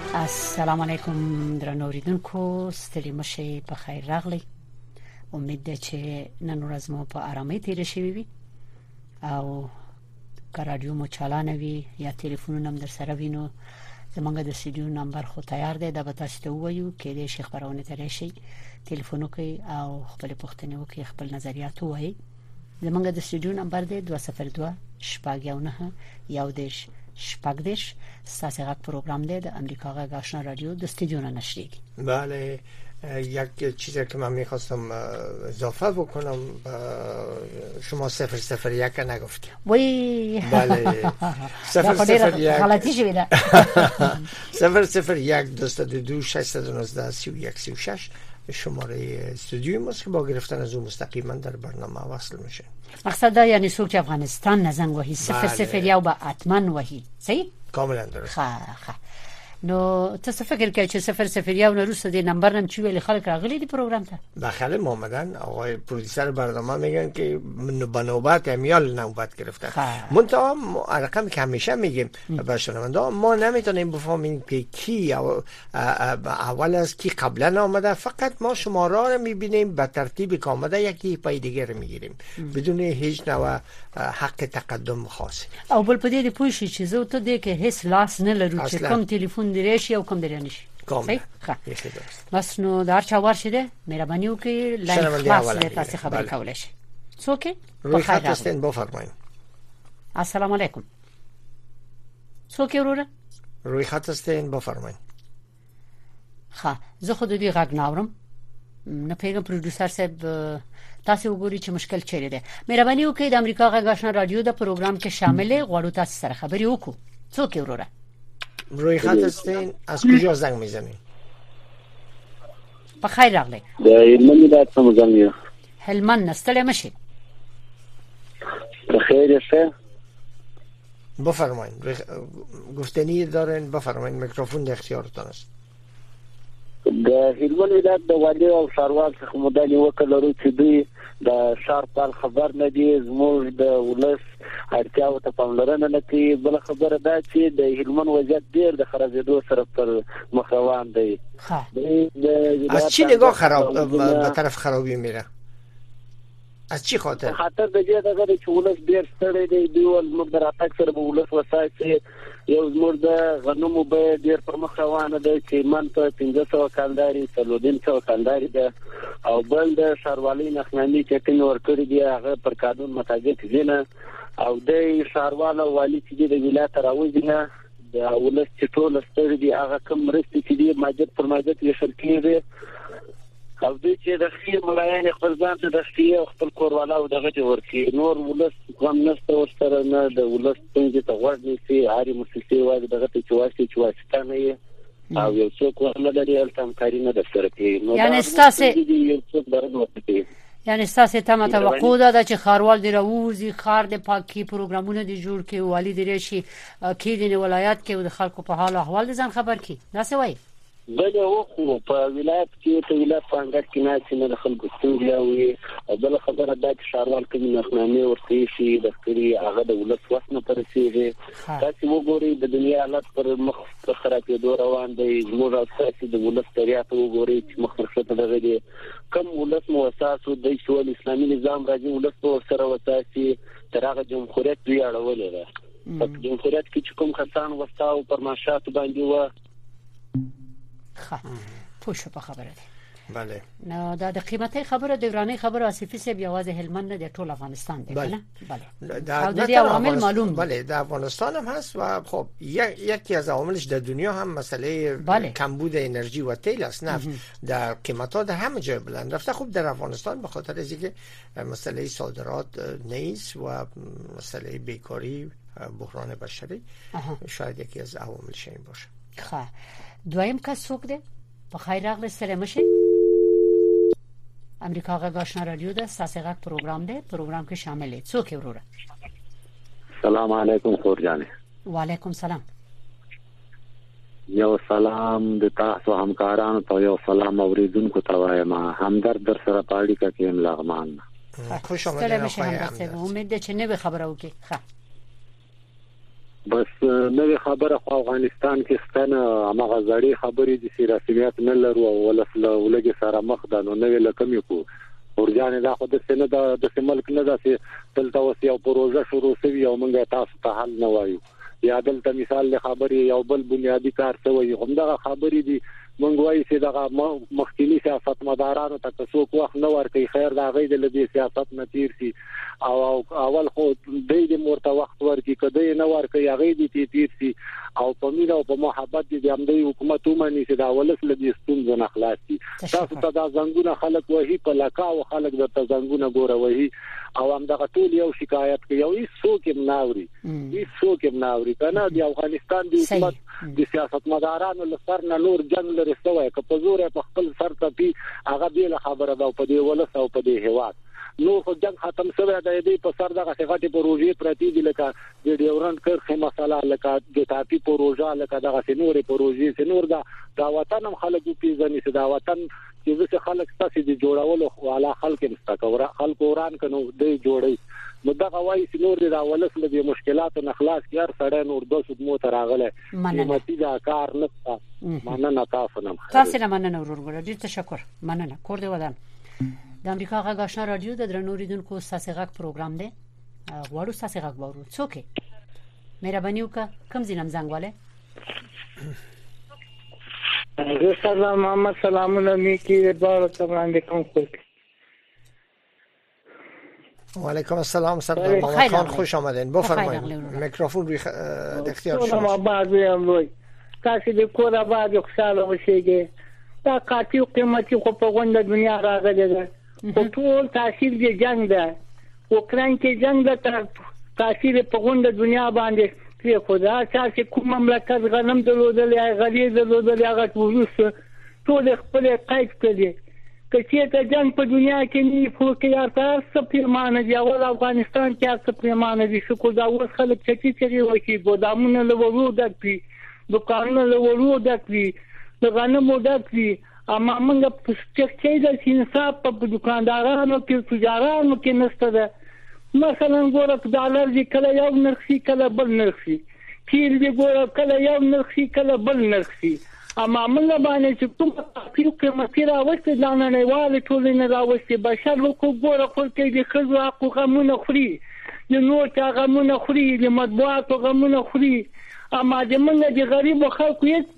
السلام علیکم درنو اوریدونکو ستړي مشي په خیر راغلی امید ده چې نن ورځ مو په آرامۍ تیر شوي وي او که رادیو مو چالانه وي یا ټلیفونونه هم در سره وینو زمونږ د سټډیو نمبر خو تیار دی دا به تاسو ته وایو کې د شیخ پرونه ترې شي ټلیفون وکړئ او خپل پوښتنه وکړئ خپل نظریات وایي زمونږ د سټډیو نمبر دی 202 شپږ یو نه یو دیش شپږ دیش ساسې غږ پروګرام دی د امریکا غږ آشنا رادیو د سټډیو نه نشریږي بله یک چیز که من میخواستم اضافه بکنم شما سفر سفر یک نگفتی وی بله سفر سفر یک غلطی شویده سفر سفر یک دوست دو ششت دو نوزده سی و یک سی و شش شماره استودیوی ماست که با گرفتن از او مستقیما در برنامه وصل میشه مقصد دا یعنی سوک که افغانستان نزنگ وحی سفر بله. سفر یا با اتمن وحی صحیح؟ کاملا درست خواه خواه نو تاسو فکر کوي چې صفر صفر یو نه روسته دی نمبر نم چی ویل خلک راغلي دی پروګرام ته بخله ما آمدن آقای پرودیسر برنامه میگن که به نوبت امیال نوبت گرفتن منتها رقم که همیشه میگیم به شنونده ما نمیتونیم بفهمیم که کی اول از کی قبلا آمده فقط ما شما را میبینیم به ترتیب که آمده یکی پای دیگه رو میگیریم بدون هیچ نوع حق تقدم خاص او بل په دې پوه شي چې زه ته دې کې هیڅ لاس نه لرو چې کوم ټلیفون درې شي او کوم درې نشي صحیح ښه بس نو دار چا ورشه ده مهرباني وکړئ لاین خلاص دې تاسو خبرې کولای شئ څوک روی خط هستین بفرمایئ السلام علیکم څوک وروره روی خط استین بفرمایئ ښه زه خو د دې غږ ناورم نه پیغام پروډوسر صاحب تاسو وګورئ چې مشکل چیرې دی مهرباني وکړئ د امریکا غږ آشنا رادیو د پروګرام کې شاملې غواړو تاسو سره خبرې وکړو څوک وروره روی خط استین از کجا زنگ میزنی بخیر راغلی د هلمند ولایت څخه زنګ یم هلمند نه ستړی مه شې. بخیر یسته بفرمایید بخ... گفتنی دارین بفرمایید میکروفون در اختیارتان است د هلمند ولایت د والي او ښاروال څخه مو دا نیوکه لرو چې دوی د ښار په خبر نه دي زموږ د ولس اړتیاو ته پاملرنه نه کوي بل خبره دا چې د هلمند وضعیت ډیر د خرابېدو سره پر مخ روان دی از چی نگاه خراب به طرف خرابی میره از چی خاطر خاطر د دې دغه چې ولس ډیر ستړی دی دی ول موږ در اتک سره به ولس وساتي یو زموږ د غنمو به ډیر پر مخ روانه ده چې من په 1500 کانداري سلودین څو کانداري ده او بل د شاروالۍ نخنامي چې تن ور کړی دی هغه پر قانون مطابق ځینه او د شاروال والي چې د ولایت راوځي نه د ولس چې ټول ستړي دي هغه کم مرستې چې دي ماجد پر ماجد یې خرکېږي او دوی چې د خیر ملایان خپل ځان ته د خیر او خپل کوروالا او دغه چې ورکی نور ولس غم نشته او سره نه د ولس څنګه ته غوړ نیسي هاري مسلسي واځي دغه ته چې واسي چې واسطه نه یې او یو څوک ورنه لري هلته همکاري نه در سره کوي نو یعنی ستاسو یو څوک درنه وکړي یعنی ستاسو تمه توقع ده چې خاروال دی راووزي خار د پاکي پروګرامونه دی جوړ کړي والي دی راشي کي دي نه ولايات کي او د خلکو په حال او احوال دي ځان خبر کي داسي وايي. بله وخو په ولایت کې ته ولایت په انګړ کې ناسې نه د خلکو ستونزې اوري او بله خبره دا چې شاروال کومې نرخنامې ورته شي د کړي هغه د ولس وس نه پرسیږي تاسو وګورئ د دنیا حالت پر مخ پر خرابېدو روان دی زموږ او تاسو د ولس تریا ته وګورئ چې مخ پر شته دغه دی کم ولس مو اساسو د شول اسلامي نظام راځي ولس په سره وساسي تر هغه جمهوریت ویاړولې ده په جمهوریت کې کوم کسان وستا او پرماشات باندې و ښه پوه شو په خبره ده بله نو دا د قیمتي خبره د وراني خبره اسفي سي بیا واځه هلمند نه د ټول افغانستان دی بله بله دا د عوامل معلوم بله د افغانستان هم هست و خب یکی از عواملش در دنیا هم مسئله بله. کمبود انرژی و تیل است نفت در قیمت ها در همه جای بلند رفته خب در افغانستان به خاطر از اینکه مسئله صادرات نیست و مسئله بیکاری بحران بشری شاید یکی از عوامل شنی باشه خواه دویم کس سوک ده بخیر رغل سره مشه امریکا غږ آشنا رادیو ده ساسې غږ پروګرام ده پروګرام کې شامل دي څوک وروره سلام علیکم خور جانې وعلیکم سلام یو سلام د تاسو همکارانو ته یو سلام اوریدونکو ته وایم همدرد در سره پاړی کا کیم لغمان خوش آمدید ستړی مشه همدرد صاحب امید ده چې نوې خبره وکي ښه بس نوې خبره خو افغانستان کې ستنه هغه زړې خبرې دي چې رسمیت نه لرو او ولس له ولګي سره مخ ده نو نوې لکه مې کو ورجانې دا خو د سینه د ملک نه ده چې دلته اوس یو پروژه شروع شوی او موږ تاسو ته حل نه وایو یا دلته مثال له خبرې یو بل بنیادی کار څه وایي همدغه خبرې دي مونږ وایي چې دغه مخکینی سیاست مدارانو ته که څوک وخت نه ورکړي خیر دا غي د لدی سیاست نه تیر سي او اول خو د دې مرته وخت ورکړي کدی نه ورکړي هغه دې تی تیر سي او په مینه او په محبت دې هم د حکومت ومني چې دا ولس لدی ستونزو نه خلاص دي تاسو ته دا زنګونه خلک وهي په لکا او خلک د تزنګونه ګوره وهي او هم دغه ټول یو شکایت کوي یو هیڅ څوک هم ناوري هیڅ څوک هم نه اوري کنه د افغانستان د حکومت د سیاستمدارانو لپاره نه نور جنگ لري سوی که په زور په خپل سر تپي هغه به له خبره دا په دې ولس او په دې هواد نور خو جنگ ختم شوی دی د په سر دغه غټي پروژې پرتی دي لکه د ډیورند کرښې مسله لکه د ټاپي پروژه لکه دغه سنوري پروژې سنور دا دا وطن هم خلک پیژني چې دا وطن چې ځکه خلک ستاسو د جوړولو والا خلک نشته کورا خلک وران کنو دی جوړي نو دغه وایي چې نور د ولس له دې مشکلاتو نه خلاص کی هر سړی نور د سود مو ته راغله قیمتي دا کار نه مننه تاسو نه تاسو نه مننه ورور ګل ډیر تشکر مننه کور دې ودان د امریکا غږ آشنا رادیو د درنو ریدونکو ساسي غږ پروګرام دی غواړو ساسي غږ وورو څوک مهرباني وکړه کم زینم زنګواله استاد محمد سلامونه نیکی د بار ته وړاندې کوم خو وعلیکم السلام سردار محمد خان خوش آمدین بفرمایید میکروفون روی د اختیار شما ما بعد ویم لوی تاسو د کور آباد خوشاله اوسئ دا قاطی قیمتي خو په غونډه دنیا راغلی ده خو ټول تاثیر د جنگ ده اوکراین کې جنگ ده تر تاثیر په غونډه دنیا باندې پرې خو دا چا چې کوم مملکت غنم درلودلی غلې درلودلی هغه وروسته ټول خپل قید کړي که چېرته جنگ په دنیا کې نه وي خو که یار ته هر څه پرېمانه دي اول افغانستان کې هر څه پرېمانه دي شکر دا اوس خلک چټي چغې وکړي ګودامونه له ورو ډک کړي دوکانونه له ورو ډک کړي د غنمو ډک کړي اما موږ په چکچې د انصاف په دکاندارانو کې تجارانو کې نشته ده مثلا ګوره ډالر دې کله یو نرخ شي کله بل نرخ شي تیل دې ګوره کله یو نرخ شي کله بل نرخ شي اما موږ باندې چې کوم تاثیر قیمتي راوستي دا نړیوالې ټولنې راوستي بشر حقوق ګوره خور کې د ښځو حقوق غمونه خوري د نور چا غمونه خوري د مطبوعاتو غمونه خوري اما د موږ د غریبو خلکو هېڅ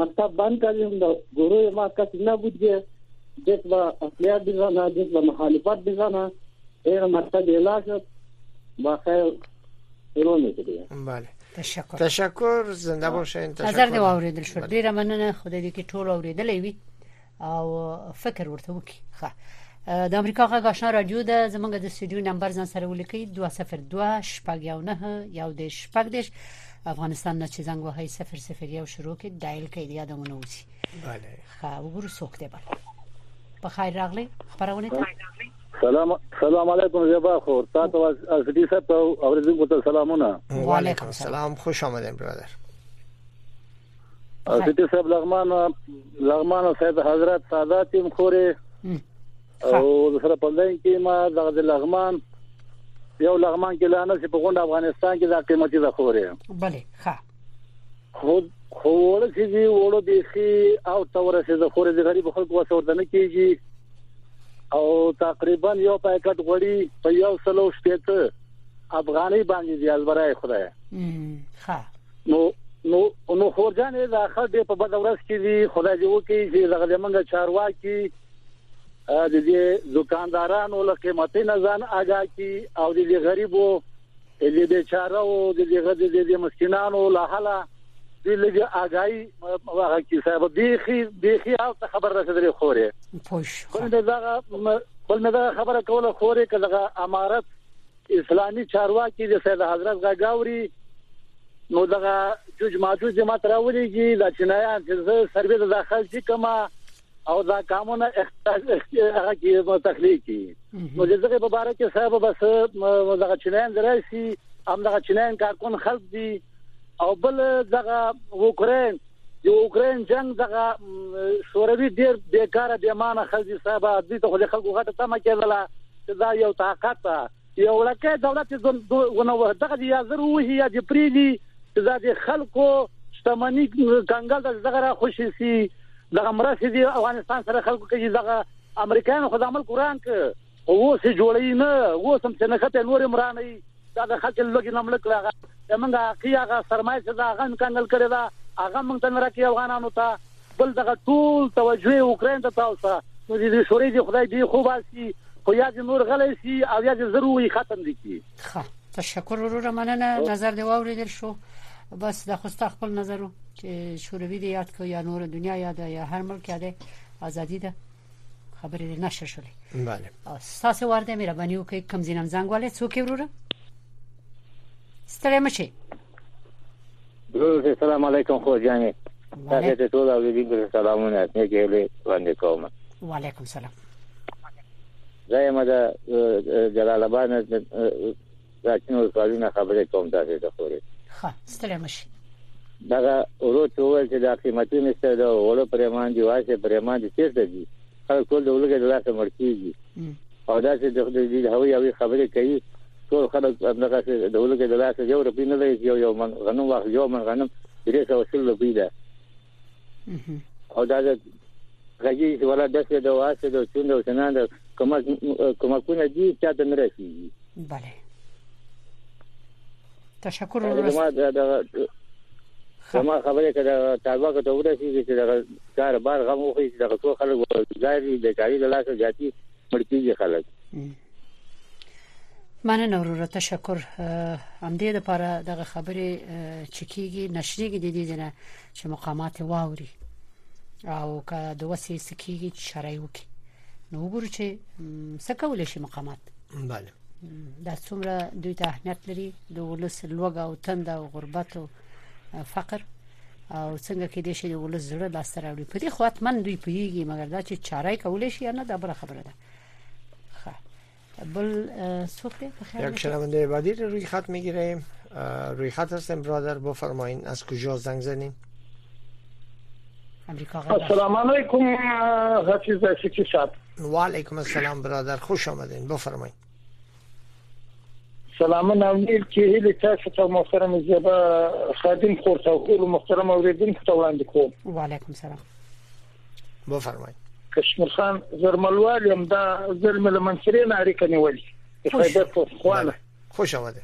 مکتب بند کړی هم دا ګورو ما کس نه بودګه دس با اصلیا بزانه دس با مخالفت بزانه ایر مکتب اعلا شد با خیر رونه کړی بله تشکر تشکر زنده باشین تشکر نظر دی واوریدل شو ډیره مننه خدای دې کې ټول اوریدلې وي او فکر ورته وکړي ښه د امریکا غږ آشنا رادیو د زمونږ د استودیو نمبر ځان سره ولیکي 202 شپږ یو نه یو د شپږ دیش افغانستان نه چې زنګ وهي 001 شروع کې ډایل کې دی یادونه وسی بله ښه وګورو څوک دی بل په خیر راغلی خبرونه ته سلام سلام علیکم زیبا خور تاسو او اسکی صاحب او اوریدونکو ته سلامونه وعلیکم السلام خوش آمدید برادر سټي صاحب لغمان لغمان صاحب حضرت سادات هم خوره او سره په لین کې ما د لغمان یو لغمان کې لانه چې په غونډه افغانستان کې دا قیمتي ده خوره بله ښه خو خو وړه چې دی وړو بيخي او تور چې د خورې د غریب خلکو وسورته نه کیږي او تقریبا یو پاکټ غوړي په یو سلو شپته افغاني باندې دی البرای خدای ښه نو نو نو خورجان دا خر دې په بده ورځ کې دی خدای دې وکړي چې دغه دې منګه چارواکي د دې دکاندارانو له قیمتي نه ځان آگاه کی او د دې غریبو د دې بیچاره او د دې غد د دې مسکینانو له حاله د لګي آگاهي هغه کی صاحب بیخي بیخي حالت خبر رسیدلې خوره پوش بل مې دا بل مې دا خبره کوله خوره کله امارت اسلامي چارواکي د سید حضرت غږ اوري نو دغه جوج ماجوج دې ماته راولېږي دا چینایان چې زه سروې ته داخل چې کومه او دا قانون هغه کې تخلیق کی نو د دغه په اړه کې صاحب بس دغه چینایان درسي هم دغه چینایان کارکون خلک دي او بل دغه اوکرين د اوکرين جنگ دغه شوروي ډیر بیکاره بې معنی خلک صاحب د ته خلک خلکو غټه تمه کېدله چې دا یو طاقت یو لکه دولت ونه وه دغه د یازر وه یا د پریدي چې دا د خلکو شتمنی کنګل د دغه را خوشي سي دغه مرسي د افغانستان سره خلکو کې دغه امریکایانو خدامل قران کې اوس یې جوړوي نه اوس هم چې نه خته نور هم رانه یي دا د خلک لږ نه مړ کړه هغه زمونږ حقي هغه سرمایه چې دا هغه کنګل کړی دا هغه مونږ ته نه راکړي افغانانو ته بل دغه ټول توجه اوکراین ته تاوسه نو دې شوري دې خدای دې خو باسي خو یا دې نور غلې شي او یا دې ضروري ختم دي کی ښه تشکر وروره مننه نظر دی واوریدل شو بس د خوستا خپل نظر چې شوروي دی یاد کو یا نور دنیا یاد یا هر ملک یاد ازادي ده خبرې دې نشر شولې بله تاسو ورته مهرباني وکړئ کم زینم زنګ والے څوک وروره ستړي مشي ورور سلام علیکم خو جانې تاسو ته ټول اوریدونکو ته سلامونه نیکې هیلې وړاندې کوم وعلیکم سلام زه یم د جلال آباد دا چې نور کارونه خبرې کوم تاسو ته خوري ښه ستړي مشي دا ورو چې وویل چې دا قیمتي نشته دا وړو پرېمان دی واسه پرېمان دي چیرته دي خلک ټول د ولګې د لاسه مړ کیږي او دا چې د دې هوی یوې خبرې کوي ټول خلک دغه د ولګې د لاسه یو روپی نه لري یو یو من غنم واخلي یو من غنم درې سوه شل روپۍ ده او دا د غږی چې ولا داسې د واسه د چوند او سنان د کومه کومه کو نه دي چې ته نه رسیږي bale تشکر ورسره زما خبره کړه طالبان ته ورسیږي چې دا کار بار غم وخی چې دا ټول خلک ځای دی د کاری د لاس جاتی مړ کیږي خلک مننه وروره تشکر هم دې لپاره دغه خبرې چې کیږي نشریږي د دې نه چې مقامات واوري او که د وسې سکیږي شرای وکي نو وګورو چې څه کول شي مقامات بله دا څومره دوی ته اهمیت لري د ولس لوګ او تند او غربت او فقر او څنګه کې د شي د ولس زړه لاس راوړي په دې خاطر من دوی پیږي مګر دا چې چارای کول شي نه دا بل خبره ده خب بل سوخته بخیر یک شنونده بعدی رو روی خط میگیریم روی خط هستیم برادر بفرمایین از کجا زنگ زنین السلام علیکم حفیظ افیقی صاحب و علیکم السلام برادر خوش آمدین بفرمایین سلامونه او نیل کې هلي تاسو ته محترم زبا خادم خور ته ټول محترم اوریدونکو ته وړاندې کوم وعلیکم سلام بفرمایئ کشمیر خان زرملوال یم دا زلم له منصرې نه اړیکه نیول خیبر پښتونخوا خوش آمده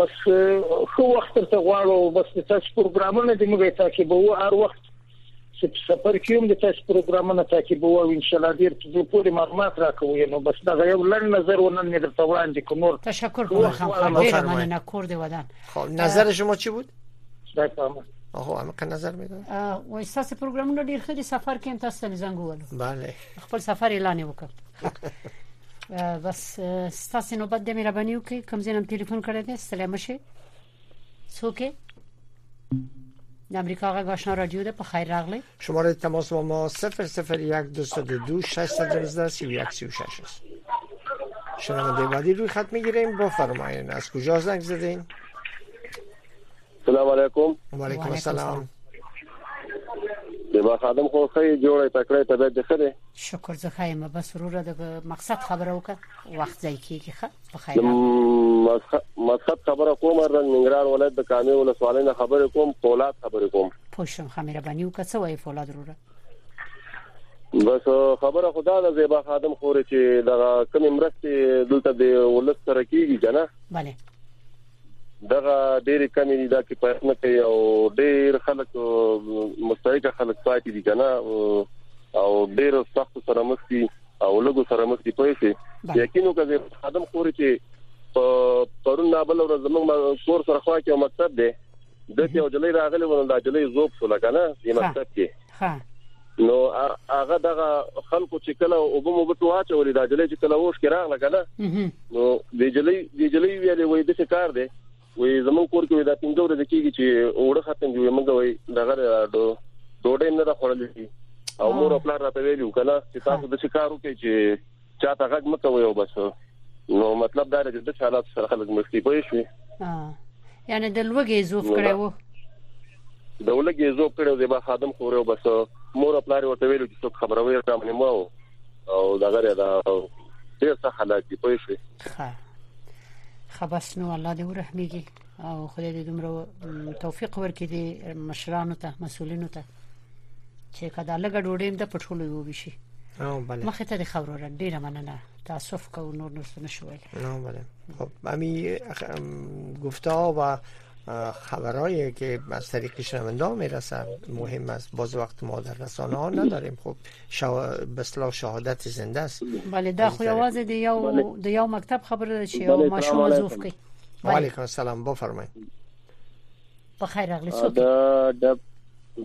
بس خو وخت ته غواړو بس تاسو پروګرامونه دې موږ ته کې به هر وخت چې په سفر کې هم د تاسو پروګرامونه تعقیبوو او ان شاء الله ډیر په پوره معلومات راکوي نو بس دا یو لړ نظر ونن مې درته وړاندې کوم نور تشکر کوم خان ډیر مننه کور دی ودان خب نظر شما چی بود؟ خدای پامه آها همه که نظر میده و استاس پروگرام رو دیر خیلی سفر کن تا سن زنگو ولو بله خپل سفر اعلان وکړ بس ستاسو نوبت د مهرباني وکړئ کوم ځینم ټلیفون کړی دی سلام شه څوک د امریکا غږ آشنا رادیو ده په خیر راغلی شماره تماس با ما 001 202 619 3136 است شنونده بعدی روی خط میگیریم با فرمایین از کجا زنگ زدین سلام علیکم و علیکم السلام د با خادم خو خې جوړه تکړه طبيعت ښه ده شکر زه خایم بس روره د مقصد خبرو وکړه وخت ځای کیږي ښه په خیر مسخت خبره کوم رنګ ننګرهار ولایت د کامې ولسوالۍ نه خبرې کوم فولاد خبرې کوم پوښم خمیره باندې او کڅ وای فولاد وروره بس خبره خدا د زیبا خادم خوري چې د کم مرستې دلته د ولس سره کیږي کنه bale دغه ډېر کمی دي دا چې پاتې نه کوي او ډېر خلک مستحق خلک پاتې دي کنه او ډېر سخت سره مخ دي او لګو سره مخ دي پوي سي یقینو کزه ادم خور چې پرون نه بل ورځ زموږ کور سره خوا کې مکتب دی د یو جلې راغلی ونه د جلې زوب شو لکه نه یې مکتب کې نو هغه دغه خلکو چې کله او به مو بتو اچولې د جلې چې کله وښ کې راغله کنه نو د جلې د جلې ویلې وې د څه کار دی وي زمون کور کې دا پنځه ورځې کېږي چې اوړه ختم دي موږ وي دغه راډو ډوډۍ نه راخړلې او مور خپل راته ویلو کنه چې تاسو د شکار وکړي چې چاته غږ مکه وي او بس نو مطلب دا دی چې د حالات سره خلک مخکې پوي شي یعنی د لوګي زوف کړي وو د لوګي زوف کړي وو د با خادم خورو بس مور خپل ورته ویلو چې څوک خبروي راته مو او دغه دا ډیر څه حالات دی پوه شئ ښه خبس نو الله دې ورحمېږي او خدای دې دومره توفیق ورکړي دې مشرانو ته مسولینو ته چې کدا لګه ډوډې د پټولو یو بشي او بله مخه ته خبرو را ډیره مننه تاسف کو نور نور نشوي نه بله خب امی گفته ها و خبرهایی که از طریق شنونده ها میرسن مهم است باز وقت ما در رسانه ها نداریم خب شا... به اصطلاح شهادت زنده است بله دا خو یوازې د یو بله. د یو مکتب خبره ده چې یو بله، ماشوم سلام علیکم. اضوف کوي بله. وعلیکم السلام بفرمایئ په خیر راغلی څوک د یې؟ د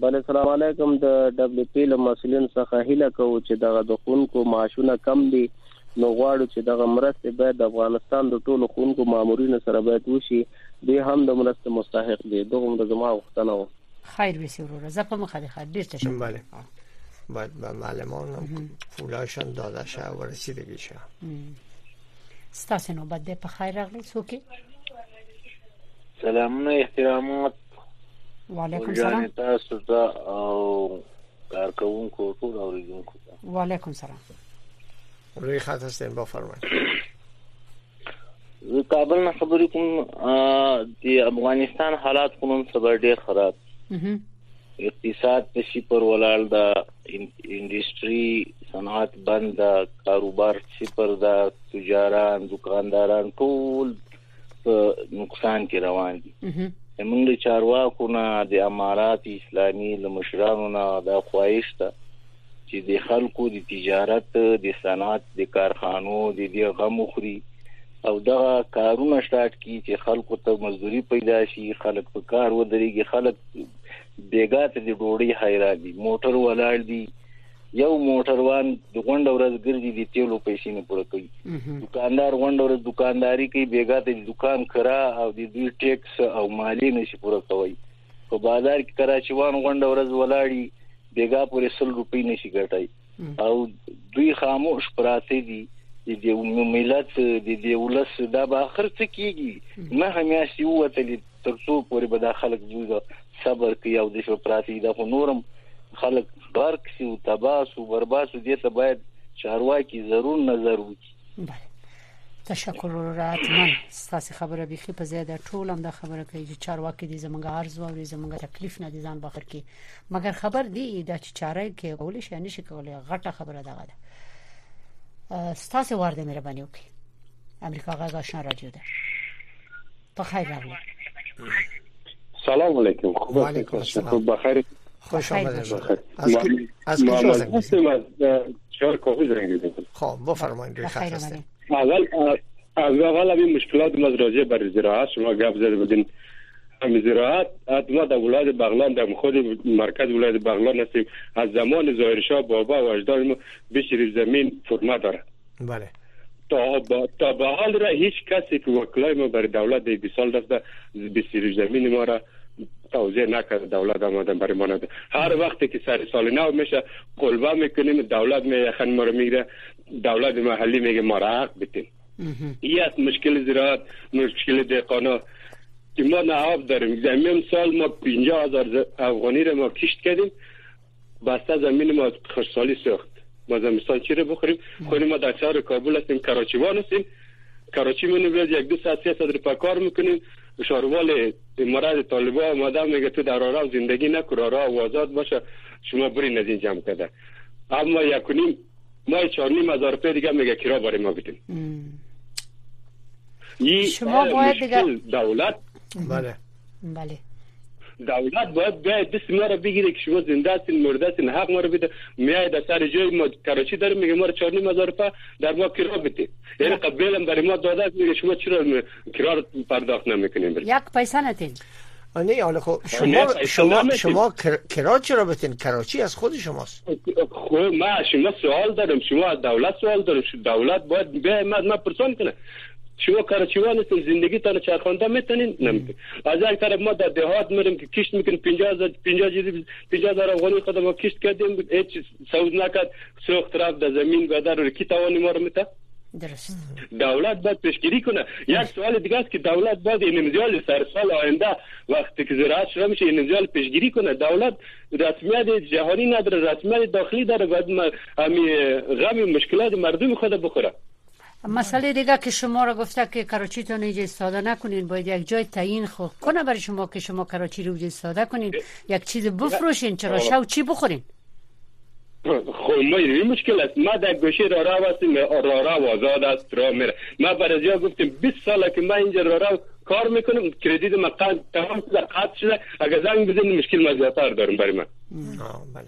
بله سلام علیکم د ډبلیو پی له مسولین څخه هیله کوو چې دغه د ښوونکو معاشونه کم دي نو غواړو چې دغه مرستې باید د افغانستان د ټولو ښوونکو مامورینو سره باید وشي دوی هم د مرستې مستحق دي دغومره زما غوښتنه وه خیر وسی وروره زه په مخه دې خیر ډیر تشکر بله باید به معلمان هم پولاشان داده شه و رسیدگی شه ستاسو نوبت ده په خیر راغلی څوک سلامونه احترامات وعلیکم سلام تاسو ته او کارکونکو ټول اوریدونکو وعلیکم سلام روی خط هستین بفرمایید زه کابل نه خبرې کوم د افغانستان حالات خو نن سبا ډېر خراب اقتصاد په شي پر ولاړ دا انډستری صنعت بند دا کاروبار صفر دا تجاران دکانداران ټول په نقصان کې روان دي موږ له چارواکو نه د امارات اسلامي له مشرانو نه دا خواهش ده چې د خلکو د تجارت د صنعت د کارخانو د دې غم خوري او دا کارونه سٹارټ کی چې خلکو ته مزدوري پیدا شي خلک په کار ودرېږي خلک بیګات د ډوړي حیران دي موټر ولاړ دي یو موټروان د غونډه ورځ ګرځي د تیلو پیسې نه پوره کوي دکاندار غونډه ورځ دکانداري کوي بیګا ته د دکان کرا او د دوی ټیکس او مالی نشي پوره کوي په بازار کې کراچیوان غونډه ورځ ولاړی بیګا پورې سل روپۍ نشي ګټای او دوی خاموش پراته دي د دې ملت د دې ولس دا به اخر څه کیږي نه همیاشتي وته تر څو پورې به دا خلک دوی د صبر کوي او د شپراسي د نورم خلک غرق سي او تباس او برباس دي ته باید چارواکي ضرور نظر وکړي بله تشکر راتمن ستاسو خبره بيخي په زیاده ټول هم دا خبره کوي چې چارواکي دي زمونږ عرض او زمونږ تکلیف نه دي ځان بخر کی مګر خبر دی دا چې چاره کې کول شي نه شي کولای غټه خبره ده ستاسو ورده مهرباني وکړئ امریکا غږ آشنا رادیو ده پخیر راغلی سلام علیکم خوب هستید خوب بخیر خوش آمدید از از کجا زنگ میزنید چهار کافی زنگ میزنید خب بفرمایید روی خط هستید اول از اول این مشکلات ما راجع بر زراعت شما گپ زده بودین هم زراعت ما در ولایت بغلان در خود مرکز ولایت بغلان هستیم از زمان ظاهرشاه بابا و اجداد ما بیشتر زمین فرما داره بله تا تا به حال را هیچ کسی که وکلای ما بر دولت دی بیسال دفته بیسیروش زمین ما را توضیح نکرد دولت آمدن برای ما نده هر وقتی که سر سال نو میشه قلبه میکنیم دولت می یخن ما رو میگره دولت محلی میگه ما را حق بتین یک مشکل زراعت مشکل دقانا که ما نه آب داریم زمین سال ما 50 هزار افغانی را ما کشت کردیم بسته زمین ما خوشحالی ساخت ما زمستان چی رو بخوریم خونی ما در شهر کابل هستیم کراچی وان هستیم کراچی من روز یک دو ساعت سه ساعت رو پکار میکنیم شاروال امارت طالبا آمده میگه تو در آرام زندگی نکو را و آزاد باشه شما برین از این جمع کرده اما یک نیم ما چهار نیم هزار روپیه دیگه میگه کرا برای ما بدین شما باید دیگه دولت بله بله دولت باید بیا دست ما را بگیره که شما زنده هستین مرده هستین حق ما را بده میای در سر جای ما کراچی داریم میگه ما را 4 هزار روپیه در ما کرا بده یعنی قبیلم برای ما داده است میگه شما چرا کرا را پرداخت نمیکنین یک پیسه نتین نه حالا خب شما شما شما کرا چرا بتین کراچی از خود شماست خب ما شما سوال دارم شما از دولت سوال دارم دولت باید به من پرسان کنه چیو کرچیوانی تن زندگی تان چرخانده میتنین نمیتن از یک طرف ما در دهات میریم که کشت میکنیم 50 هزار 50 جدی 50 هزار افغانی خود ما کشت کردیم هیچ سود نکرد سوخت رفت در زمین گذر رو کی توانی ما رو میته درست دولت باید پیشگیری کنه یک سوال دیگه است که دولت باید این امزیال سر سال آینده وقتی که زراعت شروع میشه این امزیال پیشگیری کنه دولت رسمیت جهانی نداره رسمیت داخلی داره باید غم مشکلات مردم خود بخوره مسئله دیگه که شما را گفته که کراچی تان اینجا استاده نکنین باید یک جای تعیین خو کنه برای شما که شما کراچی رو اینجا استاده کنین یک چیز بفروشین چرا شو چی بخورین خو ما یه مشکل است ما در گوشه را را هستیم را را آزاد است را میره ما برای جا گفتیم 20 ساله که ما اینجا را را کار میکنم کردیت ما قد تمام شده قد شده اگر زنگ بزنیم مشکل ما زیادتر دارم برای من بله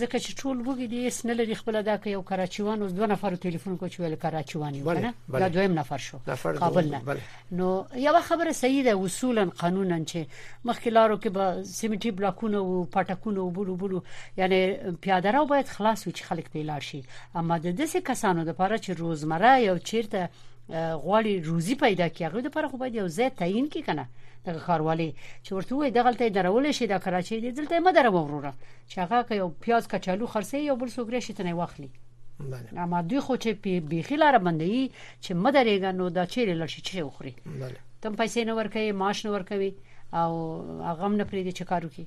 ځکه چې ټول وګړي دې اس نه لري خپل دا کې یو کراچیوان اوس دوه نفر ټلیفون کوي چې ویل کراچیوان یو کنه دا دویم نفر شو کابل نه نو یو خبره صحیح ده اصولا قانونا چې مخکې لارو کې به سیمټي بلاکونه او پټکونه او بلو بلو یعنی پیاده رو باید خلاص وي چې خلک پیلار شي اما د دې کسانو لپاره چې روزمره یو چیرته غواړي روزي پیدا کړي هغه لپاره خو باید یو ځای تعین کی کنه دغه خاروالي چې ورته وي دغه ته درول شي د کراچۍ دې دلته مې درو وروره چې هغه که یو پیاز کچالو خرڅي یو بل سوګري شي تنه واخلي بله اما دوی خو چې بیخي لار بندي چې مدرېګا نو دا چیرې لړ شي چې وخوري بله تم پیسې نه ورکوي معاش نه ورکوي او هغه هم نه پریږدي چې کارو کوي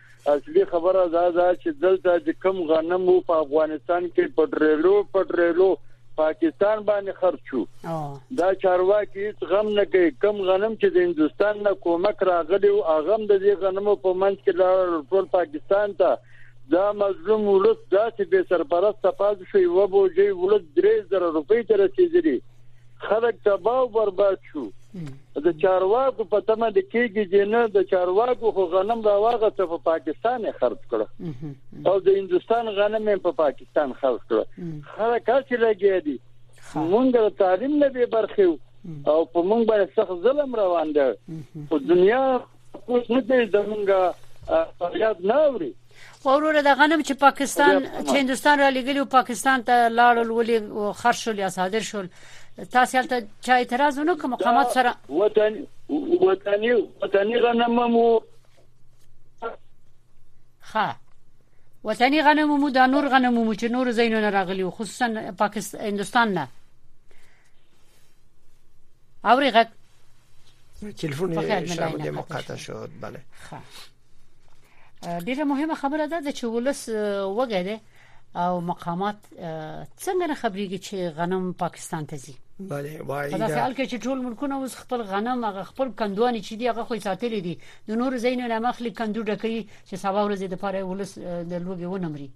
اصلي خبره دا ده چې دلته چې کم غنم وو په افغانستان کې په ډریلو په ډریلو پاکستان باندې خرچو دا چارواکي هیڅ غم نه کوي کم غنم چې د هندستان نه کومک راغلی او هغه د دې غنمو په منځ کې لاړ ټول پاکستان ته دا مظلوم ولس داسې به سرپرست پاتې شي و بوجي ولس 3000 روپۍ ته رسیدلی خلک تباہ او برباد شو د چارواکو په تمه د کېږي چې نه د چارواکو خو غنم راواغه ته په پاکستان خرڅ کړ او د هندستان غنم په پاکستان خرڅ کړ خره کاسي لګي دي مونږ د تعلیم نه به برخیو او په مونږ باندې سخت ظلم روان دی په دنیا اوس نه دی زمونږه فریاد نه اوري وروره د غنم چې پاکستان چې هندستان را لګلی او پاکستان ته لاړل ولې خرج شول یا صادر شول تاسو هلته چا اعتراض ونه کوم مقامات سره وطن وطني وطني غنم مو ها وطني غنم مو د نور غنم مو چې نور زینونه راغلي خصوصا پاکستان هندستان نه اوری غږ تلفون شامل دی مقاطع شد بله ډیره مهمه خبره ده چې ولس وګړي او مقامات څنګه نه خبريږي چې غنم پاکستان ته ځي بله وایي دا خیال کې چې ټول ملکونه اوس خپل غنم هغه خپل کندوانی چې دی هغه خو ساتلې دي د نور زینو نه مخلي کندو ډکې چې سبا ورځې د پاره ولس د لوګي ونمري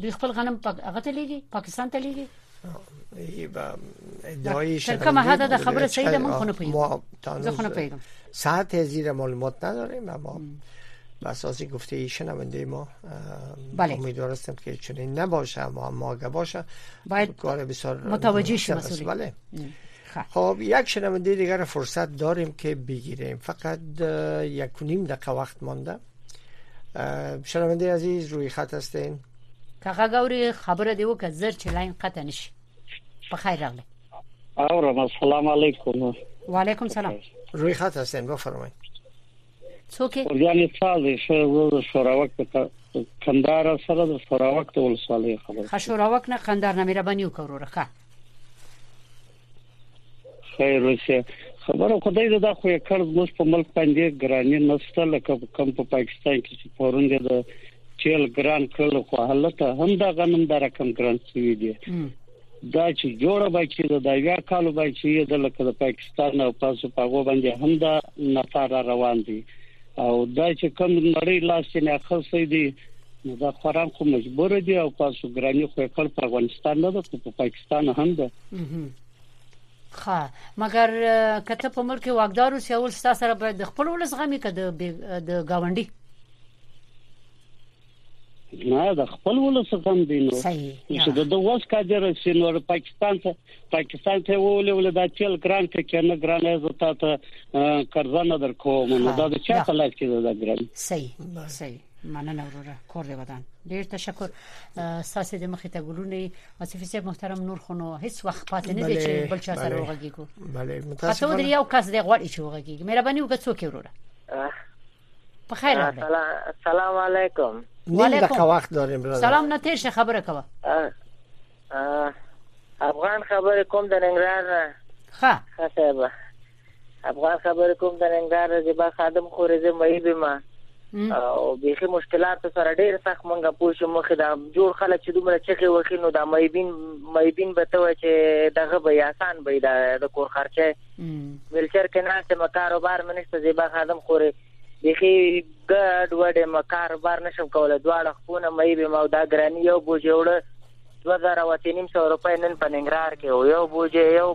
دوی خپل غنم پاک هغه ته لیږي پاکستان ته لیږي ادعای شنونده حد در خبر سیده من خونه پیگم ما خونه پیگم ساعت زیر معلومات نداریم اما به اساس گفته شنونده ما بله. امیدوار هستم که چنین نباشه اما ما اگه باشه باید کار بسیار متوجه شیم بله خب. خب یک شنونده دیگر فرصت داریم که بگیریم فقط یک و نیم دقیقه وقت مانده شنونده عزیز روی خط هستین کاغه غوري خبره دی وکړه زر چې لاین قطع نشي په خیر راغلی او رحم السلام علیکم و علیکم سلام روی خط هستین بفرمایئ څوک یعنی تاسو شه و شوراوک ته کندهار سره د شوراوک ته ولسوالۍ خبره خه شوراوک نه کندهار نه مهرباني وکړه ورخه خیر اوسه خبره خدای دې دا خو یې کړ موږ په ملک باندې ګرانی نشته لکه کم په پاکستان کې چې پرون د چیل ګران کړل خو حالت هم دا غنم دا رقم ګران شوی دی دا چې جوړه به چې د دایا کالو به چې د لکه د پاکستان او پاسو پاغو باندې هم دا نفر روان دي او دا چې کم نړۍ لاس کې نه خلصې دي نو دا خوران خو مجبور دي او پاسو ګرانی خو خپل په افغانستان نه ده په پاکستان پښتانه هم ده خا مګر کته په ملک واقدارو سی اول ستا سره باید د خپل ولس غمی کده د گاونډي نه د خپل ولس غم دی نو چې د دوه وس کاجر سي نو پاکستان ته پاکستان ته ولې ولې دا چل ګران کې کنه ګران یې زتا ته قرضه نه درکوم نو دا د چا په لاس کې ده ګران صحیح صحیح مننه وروره کور دی ودان ډیر تشکر ساسې د مخې ته ګلونه اصفی صاحب محترم نور خو نو هیڅ وخت پاتې نه دي چې بل چا سره وغږیږو بله متاسفانه خاطر یو کس دی غوړي چې وغږیږي مهرباني وکړئ څوک وروره په خیر راغلی سلام علیکم نیم دقیقه وخت داریم برادر سلام نه تیر شه خبره کوه افغان خبره کوم د ننګرهار نه ښه ښه صاحب افغان خبر کوم د ننګار رجبا خادم خورزم وای به ما او بیخي مشکلات سره ډیر سخت مونږه پوه شو مخه دا جوړ خلک چې دومره چخې وخی نو دا مېبین مېبین به ته چې دغه به آسان به دا د کور خرچه ویلچر کې نه سم کاروبار منشته زیبا خادم خوري بیخي ګډ وډه ما کاروبار نشم کوله دواړه خونه مې به ما دا ګرانی یو بوجوړه 2000 وتینیم 100 روپۍ نن په ننګرهار کې یو بوجه یو